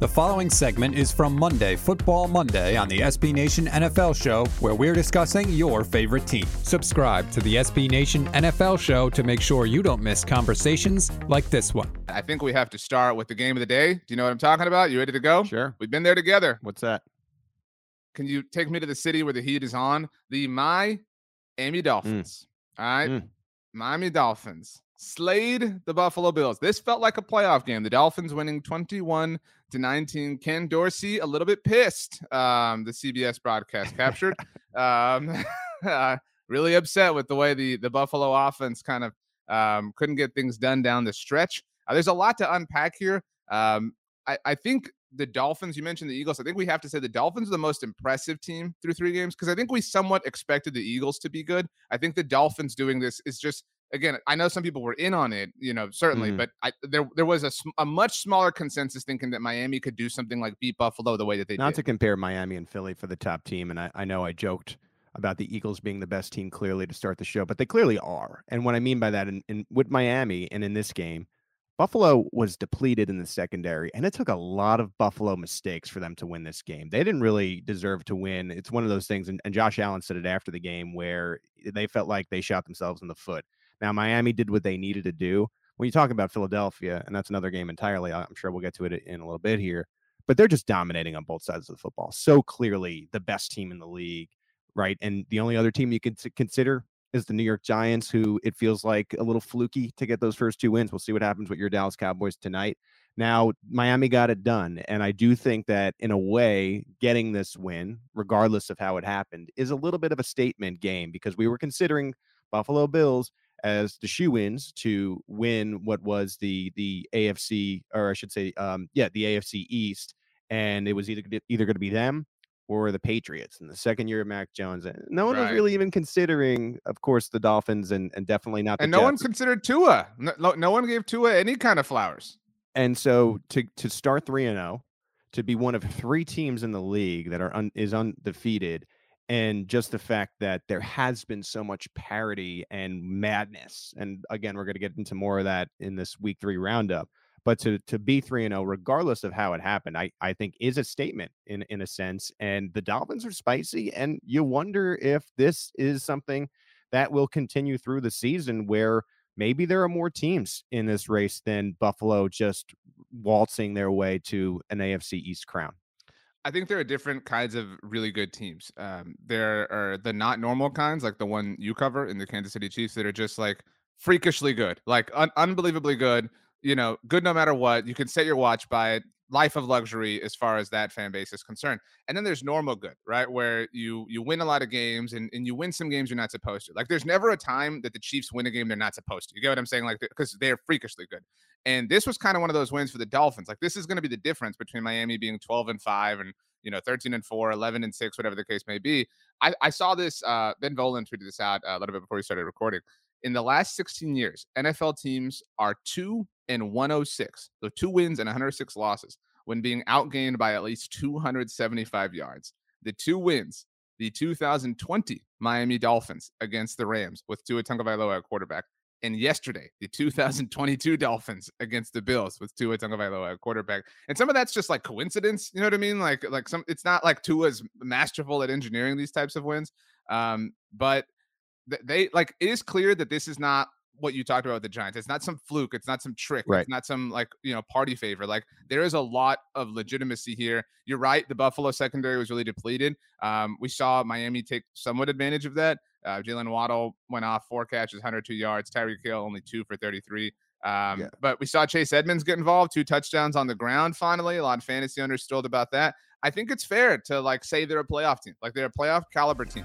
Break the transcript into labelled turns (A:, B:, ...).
A: The following segment is from Monday, Football Monday, on the SB Nation NFL Show, where we're discussing your favorite team. Subscribe to the SB Nation NFL Show to make sure you don't miss conversations like this one.
B: I think we have to start with the game of the day. Do you know what I'm talking about? You ready to go?
C: Sure.
B: We've been there together.
C: What's that?
B: Can you take me to the city where the heat is on? The Miami Dolphins. All right.
C: Mm.
B: Miami Dolphins slayed the Buffalo Bills. This felt like a playoff game. The Dolphins winning 21 to 19. Ken Dorsey a little bit pissed. Um, the CBS broadcast captured. um, uh, really upset with the way the the Buffalo offense kind of um, couldn't get things done down the stretch. Uh, there's a lot to unpack here. Um, I, I think the Dolphins, you mentioned the Eagles. I think we have to say the Dolphins are the most impressive team through three games because I think we somewhat expected the Eagles to be good. I think the Dolphins doing this is just again, I know some people were in on it, you know, certainly,
C: Mhm.
B: but I, there there was a, a much smaller consensus thinking that Miami could do something like beat Buffalo the way that they
C: Not
B: did.
C: to compare Miami and Philly for the top team, and I, I know I joked about the Eagles being the best team clearly to start the show, but they clearly are. And what I mean by that, in, in with Miami and in this game, Buffalo was depleted in the secondary, and it took a lot of Buffalo mistakes for them to win this game. They didn't really deserve to win. It's one of those things, and, and Josh Allen said it after the game where they felt like they shot themselves in the foot. Now Miami did what they needed to do. When you talk about Philadelphia, and that's another game entirely, I'm sure we'll get to it in a little bit here, but they're just dominating on both sides of the football. So clearly the best team in the league, right? And the only other team you can consider is the New York Giants, who it feels like a little fluky to get those first two wins. We'll see what happens with your Dallas Cowboys tonight. Now, Miami got it done. And I do think that, in a way, getting this win, regardless of how it happened, is a little bit of a statement game because we were considering Buffalo Bills as the shoe ins to win what was the the AFC, or I should say, um, yeah, the AFC East. And it was either either going to be them or the Patriots in the second year of Mac Jones. And no one was really even considering, of course, the Dolphins and, and definitely not the
B: and no one considered Tua. No, no- one gave Tua any kind of flowers.
C: And so to to start three and zero, to be one of three teams in the league that are un, is undefeated, and just the fact that there has been so much parity and madness, and again, we're going to get into more of that in this week three roundup. But to to be three and zero, regardless of how it happened, I I think is a statement in in a sense. And the Dolphins are spicy, and you wonder if this is something that will continue through the season where maybe there are more teams in this race than Buffalo just waltzing their way to an AFC East crown.
B: I think there are different kinds of really good teams. Um, there are the not normal kinds, like the one you cover in the Kansas City Chiefs, that are just like freakishly good, like un- unbelievably good. You know, good no matter what. You can set your watch by it. Life of luxury as far as that fan base is concerned. And then there's normal good, right? Where you you win a lot of games and, and you win some games you're not supposed to. Like there's never a time that the Chiefs win a game they're not supposed to. You get what I'm saying? Like because they're freakishly good. And this was kind of one of those wins for the Dolphins. Like this is going to be the difference between Miami being 12 and 5 and you know 13 and 4, 11 and 6, whatever the case may be. I, I saw this uh Ben Volin tweeted this out uh, a little bit before we started recording. In the last 16 years, NFL teams are 2 and 106. So two wins and 106 losses when being outgained by at least 275 yards. The two wins, the 2020 Miami Dolphins against the Rams with Tua Tagovailoa at quarterback, and yesterday the 2022 Dolphins against the Bills with Tua Tagovailoa at quarterback. And some of that's just like coincidence, you know what I mean? Like like some it's not like Tua's masterful at engineering these types of wins. Um, but they like it is clear that this is not what you talked about with the Giants. It's not some fluke. It's not some trick.
C: Right.
B: It's not some like you know party favor. Like there is a lot of legitimacy here. You're right. The Buffalo secondary was really depleted. Um, we saw Miami take somewhat advantage of that. Uh, Jaylen Waddle went off four catches, 102 yards. Tyreek Hill only two for 33. Um,
C: Yeah.
B: But we saw Chase Edmonds get involved, two touchdowns on the ground. Finally, a lot of fantasy owners thrilled about that. I think it's fair to like say they're a playoff team, like they're a playoff caliber team.